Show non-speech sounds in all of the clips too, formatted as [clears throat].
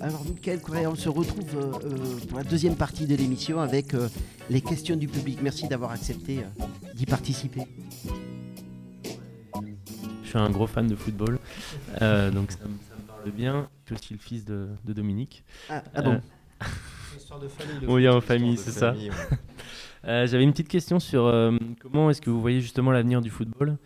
Alors, Michael Correa, on se retrouve euh, euh, pour la deuxième partie de l'émission avec euh, les questions du public. Merci d'avoir accepté euh, d'y participer. Je suis un gros fan de football, euh, donc ça, me- ça me parle bien. Je suis aussi le fils de, de Dominique. Ah, ah bon Euh, [laughs] Histoire de famille. le Oui, en famille, c'est ça. J'avais une petite question sur euh, comment est-ce que vous voyez justement l'avenir du football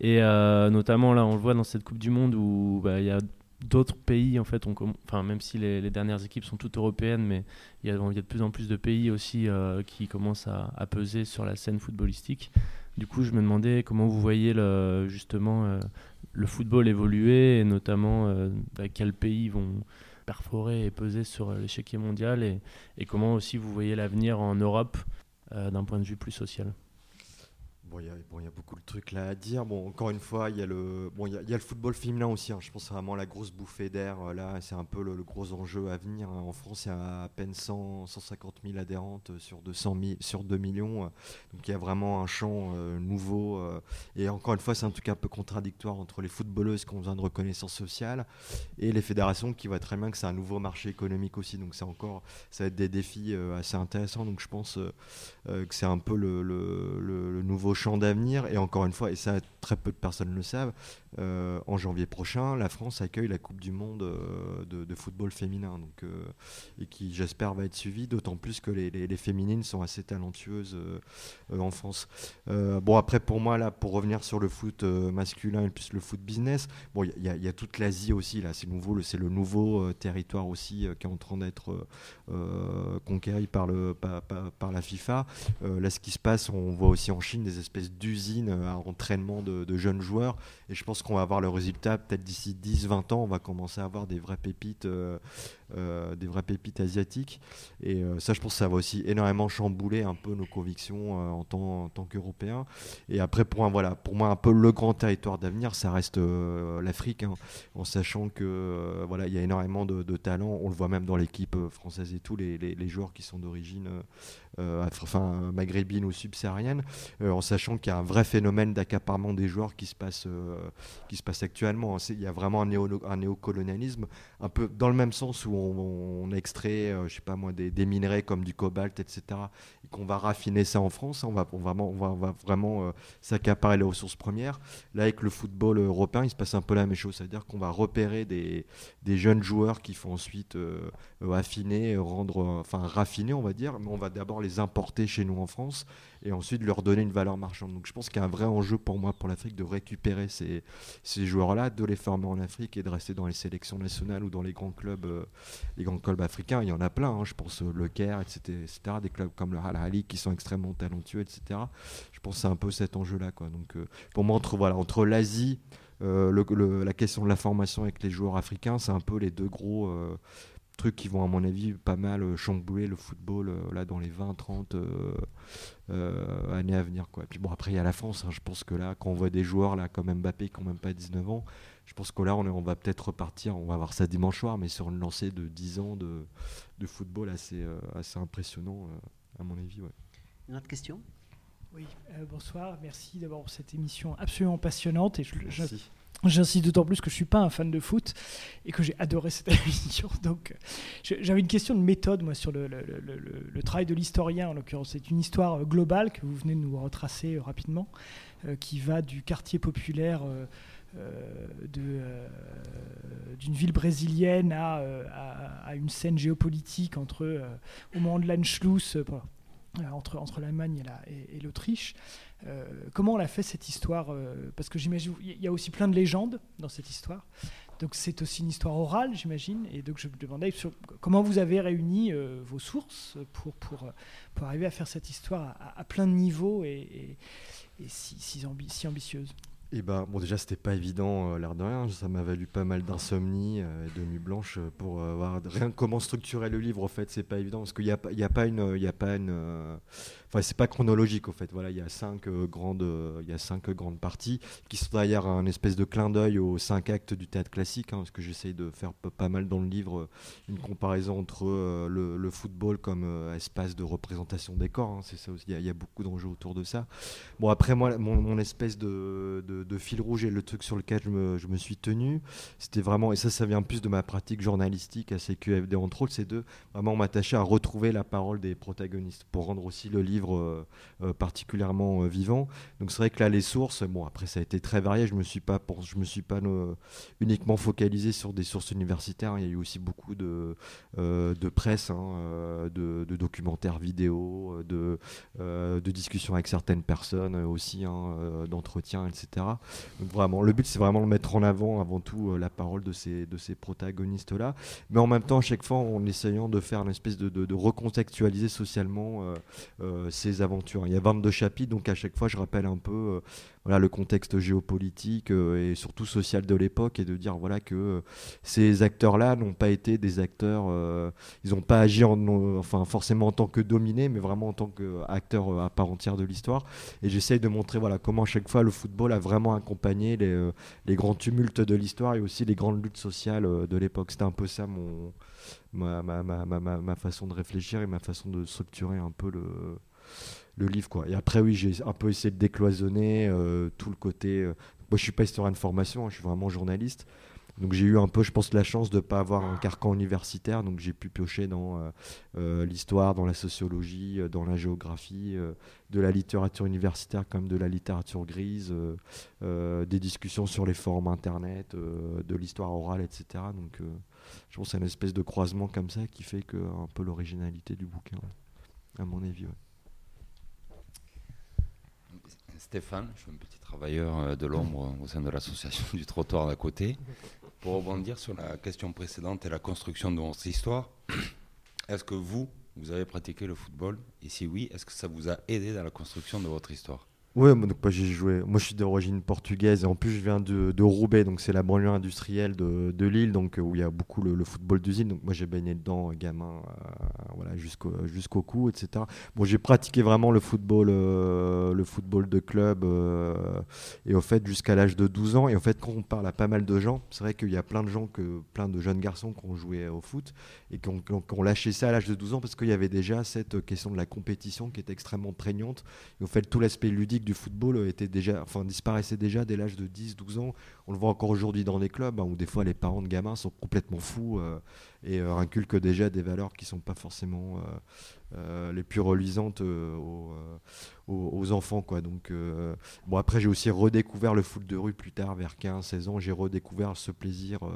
et euh, notamment là on le voit dans cette Coupe du Monde où bah, il y a d'autres pays en fait, on comm- enfin même si les, dernières équipes sont toutes européennes, mais il y, a, de plus en plus de pays aussi euh, qui commencent à, peser sur la scène footballistique. Du coup, je me demandais comment vous voyez justement euh, le football évoluer et notamment euh, bah, quels pays vont perforer et peser sur l'échiquier mondial et, comment aussi vous voyez l'avenir en Europe euh, d'un point de vue plus social. Il y, a- beaucoup de trucs là à dire. Bon, encore une fois, il y a le, bon, y a, y a le football féminin aussi. hein. Je pense vraiment la grosse bouffée d'air euh, là. C'est un peu le, gros enjeu à venir. hein. En France, il y a à peine 100, 150 000 adhérentes euh, sur 200 000 sur 2 millions. euh. Donc il y a vraiment un champ nouveau. et encore une fois, c'est un truc un peu contradictoire entre les footballeuses qui ont besoin de reconnaissance sociale et les fédérations qui voient très bien que c'est un nouveau marché économique aussi. Donc c'est encore, ça va être des défis assez intéressants. Donc je pense que c'est un peu le- le- le nouveau champ d'avenir. Et encore une fois, et ça très peu de personnes le savent, euh, en janvier prochain, la France accueille la Coupe du Monde euh, de, football féminin. Donc, euh, et qui, j'espère, va être suivie, d'autant plus que les, les- féminines sont assez talentueuses en France. Bon, après, pour moi, là, pour revenir sur le foot masculin et plus le foot business, bon, il y, il y a toute l'Asie aussi, là, c'est nouveau, c'est le nouveau territoire aussi qui est en train d'être conquéri par, le, par, par- la FIFA. Là, ce qui se passe, on voit aussi en Chine des espèces d'usines euh, à entraînement de, jeunes joueurs. Et je pense qu'on va avoir le résultat peut-être d'ici 10-20 ans. On va commencer à avoir des vraies pépites, euh, euh, des vraies pépites asiatiques. Et ça, je pense que ça va aussi énormément chambouler un peu nos convictions en tant, tant qu'Européens. Et après, pour, un, voilà, pour moi, un peu le grand territoire d'avenir, ça reste l'Afrique, hein, en sachant que voilà, il y a énormément de, talents. On le voit même dans l'équipe française et tout, les, joueurs qui sont d'origine enfin, maghrébine ou subsaharienne, en sachant qu'il y a un vrai phénomène d'accaparement des joueurs qui se passe, euh, qui se passe actuellement. Il y a vraiment un, néo, un néocolonialisme, un peu dans le même sens où on, extrait, euh, je sais pas moi, des, des minerais comme du cobalt, etc., et qu'on va raffiner ça en France. On va, va, on va, vraiment euh, s'accaparer les ressources premières. Là, avec le football européen, il se passe un peu la même chose, c'est-à-dire qu'on va repérer des, des jeunes joueurs qu'il faut ensuite affiner, rendre, enfin raffiner, on va dire, mais on va d'abord les importer chez nous en France et ensuite leur donner une valeur marchande. Donc je pense qu'il y a un vrai enjeu pour moi, pour l'Afrique, de récupérer ces, joueurs-là, de les former en Afrique et de rester dans les sélections nationales ou dans les grands clubs, euh, les grands clubs africains. Il y en a plein, hein, je pense euh, le Caire, etc., etc., des clubs comme le Al Ahly qui sont extrêmement talentueux, etc. Je pense que c'est un peu cet enjeu-là. Donc euh, pour moi, entre, voilà, entre l'Asie, la question de la formation avec les joueurs africains, c'est un peu les deux gros trucs qui vont, à mon avis, pas mal euh, chambouler le football euh, là dans les 20-30 euh, années à venir. Quoi. Puis bon, après, il y a la France. hein. Je pense que là, quand on voit des joueurs là, comme Mbappé qui n'ont même pas 19 ans, je pense que là, on, est- on va peut-être repartir, on va voir ça dimanche soir, mais sur une lancée de 10 ans de, de football assez, assez impressionnant, à mon avis. Ouais. Une autre question? Oui, euh, bonsoir. Merci d'abord pour cette émission absolument passionnante. Et je- je- Merci. j'insiste d'autant plus que je ne suis pas un fan de foot et que j'ai adoré cette [laughs] émission. Donc, j'avais une question de méthode, moi, sur le, le- le- le- le travail de l'historien. En l'occurrence, c'est une histoire euh, globale que vous venez de nous retracer euh, rapidement, euh, qui va du quartier populaire. euh, d'une ville brésilienne à, à, à une scène géopolitique entre, au moment de l'Anschluss, entre, entre l'Allemagne et, la- et- et l'Autriche. Euh, comment on a fait cette histoire euh, Parce que j'imagine il y a aussi plein de légendes dans cette histoire. Donc c'est aussi une histoire orale, j'imagine. Et donc je me demandais comment vous avez réuni euh, vos sources pour, pour, euh, pour arriver à faire cette histoire à, plein de niveaux et, si ambitieuse? Et ben, bon, déjà, c'était pas évident, euh, l'air de rien. Ça m'a valu pas mal d'insomnie euh, et de nuits blanches euh, pour euh, voir comment structurer le livre. En fait, c'est pas évident parce qu'il n'y a, a pas une, il y a pas c'est pas chronologique. En fait, voilà, il y a cinq grandes, y a cinq grandes parties qui sont d'ailleurs un espèce de clin d'œil aux cinq actes du théâtre classique, hein, parce que j'essaye de faire pas mal dans le livre une comparaison entre le, football comme espace de représentation des corps. hein, c'est ça aussi. Il y a- beaucoup d'enjeux autour de ça. Bon, après, moi, mon, espèce de- de fil rouge et le truc sur lequel je me, je me suis tenu, c'était vraiment, et ça, ça vient plus de ma pratique journalistique à CQFD entre autres, c'est de vraiment m'attacher à retrouver la parole des protagonistes pour rendre aussi le livre euh, euh, particulièrement euh, vivant. Donc, c'est vrai que là, les sources, bon, après, ça a été très varié. Je me suis pas, je me suis pas uniquement focalisé sur des sources universitaires. Il y a eu aussi beaucoup de, de presse, hein, de, documentaires vidéo, de, de discussions avec certaines personnes aussi, hein, euh, d'entretien, etc. Le but c'est vraiment de mettre en avant avant tout euh, la parole de ces, protagonistes-là, mais en même temps, à chaque fois en essayant de faire une espèce de, recontextualiser socialement euh, euh, ces aventures. Il y a 22 chapitres, donc à chaque fois je rappelle un peu voilà, le contexte géopolitique euh, et surtout social de l'époque et de dire voilà que euh, ces acteurs-là n'ont pas été des acteurs, euh, ils n'ont pas agi en, enfin, forcément en tant que dominés, mais vraiment en tant qu'acteurs à part entière de l'histoire. Et j'essaye de montrer voilà, comment à chaque fois le football a vraiment accompagné les, grands tumultes de l'histoire et aussi les grandes luttes sociales de l'époque. C'était un peu ça ma façon de réfléchir et ma façon de structurer un peu le, le livre. Quoi. Et après, oui, j'ai un peu essayé de décloisonner euh, tout le côté. euh, moi, je suis pas historien de formation, hein, je suis vraiment journaliste. Donc j'ai eu un peu, je pense, la chance de ne pas avoir un carcan universitaire. Donc j'ai pu piocher dans euh, l'histoire, dans la sociologie, dans la géographie, de la littérature universitaire comme de la littérature grise, des discussions sur les forums internet, de l'histoire orale, etc. Donc je pense c'est une espèce de croisement comme ça qui fait que un peu l'originalité du bouquin, à mon avis. ouais. Stéphane, je suis un petit travailleur euh, de l'ombre au sein de l'association du trottoir d'à côté. Pour rebondir sur la question précédente et la construction de votre histoire, est-ce que vous, vous avez pratiqué le football? Et si oui, est-ce que ça vous a aidé dans la construction de votre histoire? Moi, donc, moi, j'ai joué. Moi, je suis d'origine portugaise et en plus, je viens de, de Roubaix, donc c'est la banlieue industrielle de, de Lille, donc euh, où il y a beaucoup le, football d'usine. Donc moi, j'ai baigné dedans, euh, gamin, euh, voilà, jusqu'au jusqu'au cou, etc. Bon, j'ai pratiqué vraiment le football, le football de club, et au fait jusqu'à l'âge de 12 ans. Et en fait, quand on parle à pas mal de gens, c'est vrai qu'il y a plein de gens que, plein de jeunes garçons qui ont joué au foot et qui ont lâché ça à l'âge de 12 ans parce qu'il y avait déjà cette question de la compétition qui était extrêmement prégnante. Et au fait, tout l'aspect ludique du football euh, était déjà, enfin, disparaissait déjà dès l'âge de 10-12 ans. On le voit encore aujourd'hui dans des clubs hein, où des fois les parents de gamins sont complètement fous euh, et euh, inculquent déjà des valeurs qui sont pas forcément les plus reluisantes euh, aux, euh, aux- enfants. Quoi. Donc, euh, bon, après, j'ai aussi redécouvert le foot de rue plus tard, vers 15-16 ans. J'ai redécouvert ce plaisir euh,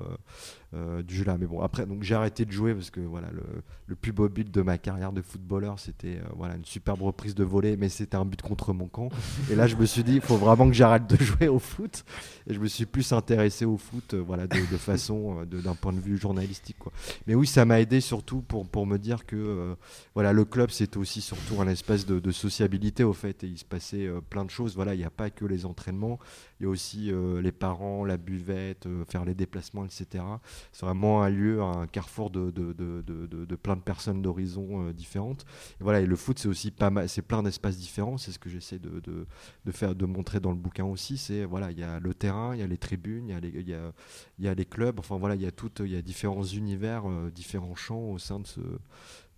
euh, du jeu-là. Mais bon, après, donc j'ai arrêté de jouer parce que voilà, le, le plus beau but de ma carrière de footballeur, c'était euh, voilà, une superbe reprise de volée, mais c'était un but contre mon camp. Et là, je me suis dit, il faut vraiment que j'arrête de jouer au foot. Et je me suis plus intéressé au foot euh, voilà, de, de façon, euh, d'un point de vue journalistique. Quoi. Mais oui, ça m'a aidé surtout pour, pour me dire que euh, voilà, le club, c'était aussi surtout un espace de, sociabilité au fait. Et il se passait euh, plein de choses. Voilà, il n'y a pas que les entraînements, il y a aussi euh, les parents, la buvette, euh, faire les déplacements, etc. C'est vraiment un lieu, un carrefour de, de, de, plein de personnes d'horizons différentes. Et voilà, et le foot, c'est aussi pas mal, c'est plein d'espaces différents. C'est ce que j'essaie de, faire, de montrer dans le bouquin aussi. C'est voilà, il y a le terrain, il y a les tribunes, il y a les, y y a les clubs. Enfin voilà, il y a tout, il y a différents univers, différents champs au sein de ce,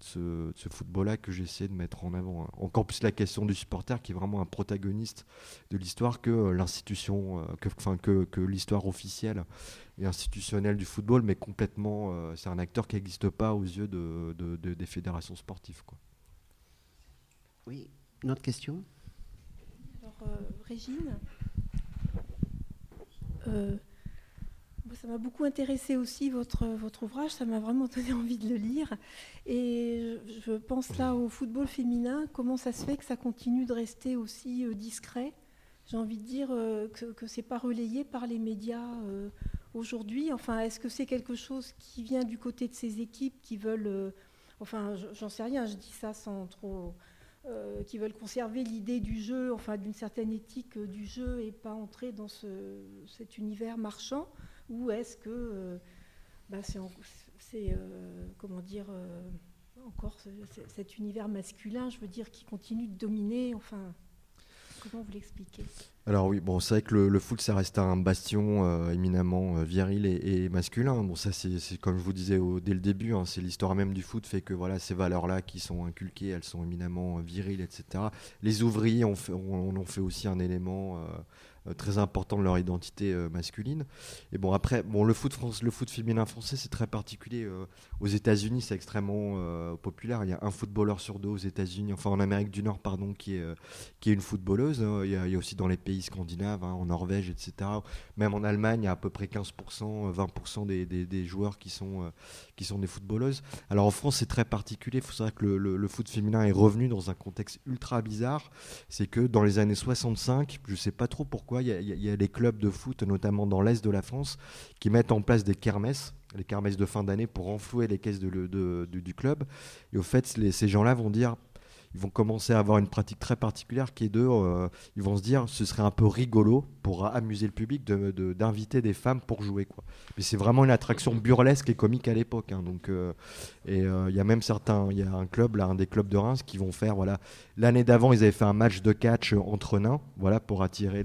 ce, de ce football-là que j'essaie de mettre en avant. hein. Encore plus la question du supporter qui est vraiment un protagoniste de l'histoire que euh, l'institution, euh, que, enfin, que, que l'histoire officielle et institutionnelle du football, mais complètement, euh, c'est un acteur qui n'existe pas aux yeux de, de- de- des fédérations sportives. Quoi. Oui, une autre question? Alors, euh, Régine, euh, ça m'a beaucoup intéressé aussi votre, votre ouvrage, ça m'a vraiment [laughs] donné envie de le lire. Et je, pense là au football féminin, comment ça se fait que ça continue de rester aussi euh, discret? J'ai envie de dire euh, que, ce n'est pas relayé par les médias euh, aujourd'hui. Enfin, est-ce que c'est quelque chose qui vient du côté de ces équipes qui veulent... enfin, je- j'en sais rien, je dis ça sans trop qui veulent conserver l'idée du jeu, enfin d'une certaine éthique du jeu et pas entrer dans ce, cet univers marchand Ou est-ce que euh, bah, c'est, c'est comment dire, encore cet univers masculin, je veux dire, qui continue de dominer Enfin, comment vous l'expliquez? Alors oui, bon, c'est vrai que le, foot, ça reste un bastion euh, éminemment euh, viril et, masculin. Bon, ça, c'est comme je vous disais dès le début, hein, c'est l'histoire même du foot fait que voilà, ces valeurs-là qui sont inculquées, elles sont éminemment euh, viriles, etc. Les ouvriers ont fait, aussi un élément euh, très important de leur identité euh, masculine. Et bon, après, bon, le, foot féminin français, c'est très particulier. Euh, aux États-Unis, c'est extrêmement populaire. Il y a un footballeur sur deux aux États-Unis, enfin en Amérique du Nord, pardon, qui est, qui est une footballeuse. Hein. Il, y a, aussi dans les pays scandinaves, hein, en Norvège, etc. Même en Allemagne, il y a à peu près 15%, 20% des, des, des, joueurs qui sont, qui sont des footballeuses. Alors en France, c'est très particulier. Il faut savoir que le, foot féminin est revenu dans un contexte ultra bizarre. C'est que dans les années 65, je ne sais pas trop pourquoi, il y, a des clubs de foot, notamment dans l'Est de la France, qui mettent en place des kermesses, les kermesses de fin d'année pour renflouer les caisses du club. Et au fait, ces gens-là vont dire ils vont commencer à avoir une pratique très particulière qui est de, euh, ils vont se dire, ce serait un peu rigolo pour amuser le public d'inviter de, des femmes pour jouer quoi. Mais c'est vraiment une attraction burlesque et comique à l'époque. Hein, donc euh, et euh, il y a même certains, il y a un club là, un des clubs de Reims qui vont faire voilà. L'année d'avant, ils avaient fait un match de catch entre nains, voilà pour attirer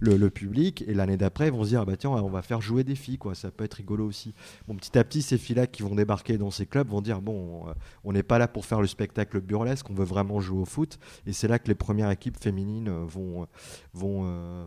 le, public. Et l'année d'après, ils vont se dire, ah bah tiens, on va faire jouer des filles quoi. Ça peut être rigolo aussi. Bon, petit à petit, ces filles là qui vont débarquer dans ces clubs vont dire, bon, on n'est pas là pour faire le spectacle burlesque, veut vraiment jouer au foot. Et c'est là que les premières équipes féminines vont, vont, euh,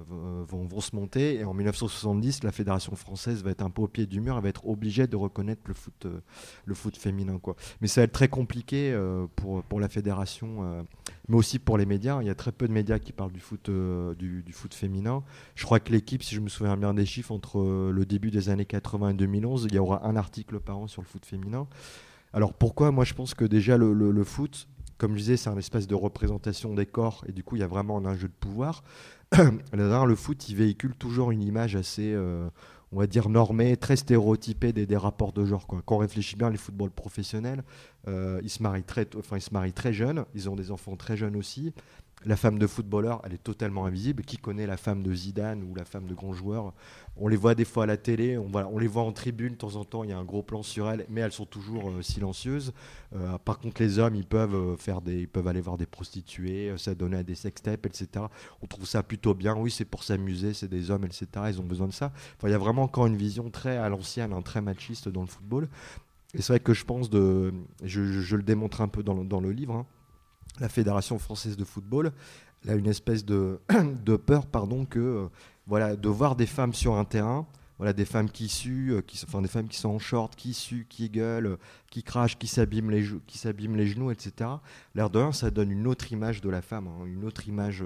vont, vont, se monter. Et en 1970, la fédération française va être un peu au pied du mur, elle va être obligée de reconnaître le foot, euh, le foot féminin. Quoi. Mais ça va être très compliqué euh, pour, pour la fédération, mais aussi pour les médias. Il y a très peu de médias qui parlent du foot, du, foot féminin. Je crois que l'équipe, si je me souviens bien des chiffres, entre le début des années 80 et 2011, il y aura un article par an sur le foot féminin. Alors pourquoi? Moi je pense que déjà le foot, comme je disais, c'est un espace de représentation des corps et du coup, il y a vraiment un jeu de pouvoir. [clears throat] le foot, il véhicule toujours une image assez, euh, on va dire, normée, très stéréotypée des, rapports de genre. Quand on réfléchit bien, les footballs professionnels, euh, ils, se marient très, enfin, ils se marient très jeunes, ils ont des enfants très jeunes aussi. La femme de footballeur, elle est totalement invisible. Qui connaît la femme de Zidane ou la femme de grand joueur On les voit des fois à la télé, on, les voit en tribune de temps en temps, il y a un gros plan sur elles, mais elles sont toujours euh, silencieuses. Euh, par contre, les hommes, ils peuvent, euh, faire des, ils peuvent aller voir des prostituées, s'adonner à des sextapes, etc. On trouve ça plutôt bien. Oui, c'est pour s'amuser, c'est des hommes, etc. Ils ont besoin de ça. Enfin, il y a vraiment encore une vision très à l'ancienne, hein, très machiste dans le football. Et c'est vrai que je pense de. Je, le démontre un peu dans le, dans le livre. Hein la Fédération française de football a une espèce de, [clears throat] peur pardon, euh, voilà, de voir des femmes sur un terrain, voilà, des femmes qui suent, euh, qui, enfin, des femmes qui sont en short, qui suent, qui gueulent, qui crachent, qui s'abîment les, genoux, etc. L'air de rien, ça donne une autre image de la femme, hein, une autre image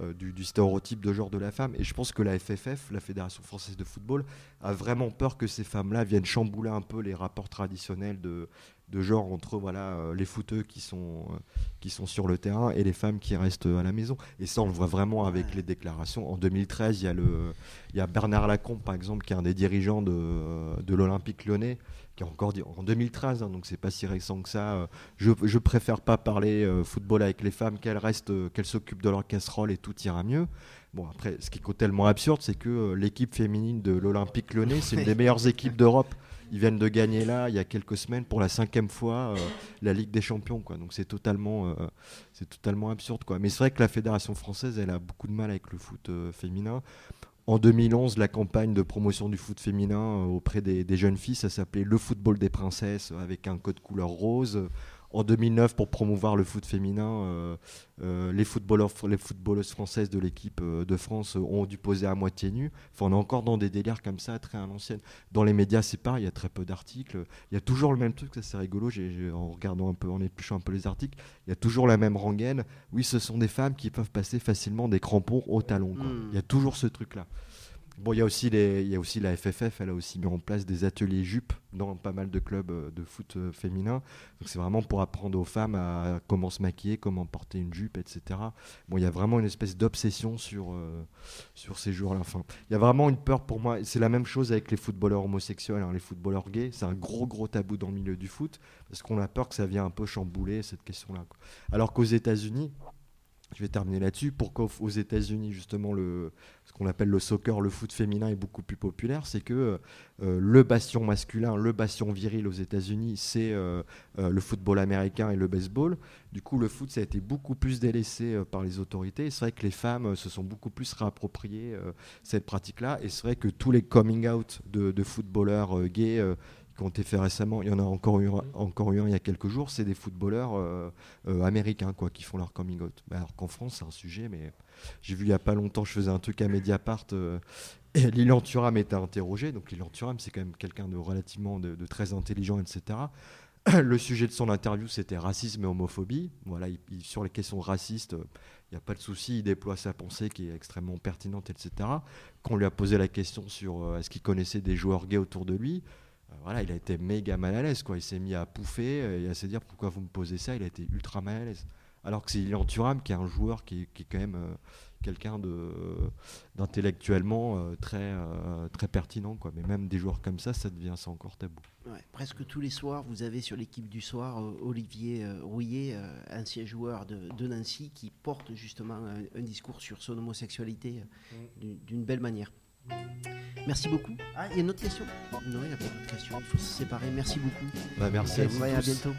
euh, du, stéréotype de genre de la femme. Et je pense que la FFF, la Fédération française de football, a vraiment peur que ces femmes-là viennent chambouler un peu les rapports traditionnels de, de genre entre voilà euh, les footeux qui sont euh, qui sont sur le terrain et les femmes qui restent à la maison. Et ça on le voit vraiment avec les déclarations. En 2013 il y a le il y a Bernard Lacombe par exemple qui est un des dirigeants de, de l'Olympique Lyonnais qui a encore dit en 2013 hein, donc c'est pas si récent que ça euh, je, je préfère pas parler football avec les femmes qu'elles restent qu'elles s'occupent de leur casserole et tout ira mieux Bon, après, ce qui est tellement absurde, c'est que l'équipe féminine de l'Olympique Lyonnais, c'est une des meilleures [laughs] équipes d'Europe. Ils viennent de gagner là, il y a quelques semaines, pour la cinquième fois, euh, la Ligue des Champions. Quoi. Donc c'est totalement, euh, c'est totalement absurde. Quoi. Mais c'est vrai que la Fédération française, elle a beaucoup de mal avec le foot euh, féminin. En 2011, la campagne de promotion du foot féminin auprès des, des jeunes filles, ça s'appelait Le football des princesses, avec un code couleur rose en 2009 pour promouvoir le foot féminin. Euh, euh, les, footballeurs, les footballeuses françaises de l'équipe euh, de France ont dû poser à moitié nu. Enfin, on est encore dans des délires comme ça, très à l'ancienne. Dans les médias, c'est pareil, il y a très peu d'articles. Il y a toujours le même truc, ça c'est rigolo. en regardant un peu, en épluchant un peu les articles, il y a toujours la même rengaine. Oui, ce sont des femmes qui peuvent passer facilement des crampons au talon. Hmm. Il y a toujours ce truc-là. Bon, il y a aussi les, il y a aussi la FFF, elle a aussi mis en place des ateliers jupes dans pas mal de clubs euh, de foot euh, féminin. Donc c'est vraiment pour apprendre aux femmes à comment se maquiller, comment porter une jupe, etc. Bon, il y a vraiment une espèce d'obsession sur euh, sur ces jours-là. Enfin, il y a vraiment une peur pour moi. C'est la même chose avec les footballeurs homosexuels, hein, les footballeurs gays. C'est un gros gros tabou dans le milieu du foot parce qu'on a peur que ça vienne un peu chambouler cette question-là. Alors qu'aux États-Unis, je vais terminer là-dessus. Pourquoi aux États-Unis, justement, le, ce qu'on appelle le soccer, le foot féminin est beaucoup plus populaire C'est que euh, le bastion masculin, le bastion viril aux États-Unis, c'est euh, euh, le football américain et le baseball. Du coup, le foot, ça a été beaucoup plus délaissé par les autorités. C'est vrai que les femmes se sont beaucoup plus réappropriées cette pratique-là. Et c'est vrai que tous les coming out de, footballeurs gays qui ont été faits récemment, il y en a encore eu, un- encore eu un il y a quelques jours, c'est des footballeurs euh, euh, américains quoi, qui font leur coming out. Bah, alors qu'en France, c'est un sujet, mais j'ai vu il y a pas longtemps, je faisais un truc à Mediapart, euh, et Lilian Thuram était interrogé. Donc Lilian Thuram, c'est quand même quelqu'un de relativement de, de très intelligent, etc. [clears throat] Le sujet de son interview, c'était racisme et homophobie. Voilà, il- il- sur les questions racistes, il n'y a pas de souci, il déploie sa pensée qui est extrêmement pertinente, etc. Quand on lui a posé la question sur euh, est-ce qu'il connaissait des joueurs gays autour de lui, voilà, il a été méga mal à l'aise. Quoi. Il s'est mis à pouffer euh, et à se dire pourquoi vous me posez ça. Il a été ultra mal à l'aise. Alors que c'est Lilian Thuram qui est un joueur qui, est- qui est quand même euh, quelqu'un de, d'intellectuellement euh, très, euh, très pertinent. Quoi. Mais même des joueurs comme ça, ça devient ça encore tabou. Ouais, presque tous les soirs, vous avez sur l'équipe du soir euh, Olivier euh, Rouillet, euh, ancien joueur de, de Nancy, qui porte justement un, un discours sur son homosexualité euh, d'une- d'une belle manière. Merci beaucoup. Ah, il y a une autre question Non, il n'y a pas d'autre question. Il faut se séparer. Merci beaucoup. Bah, merci à vous. À bientôt.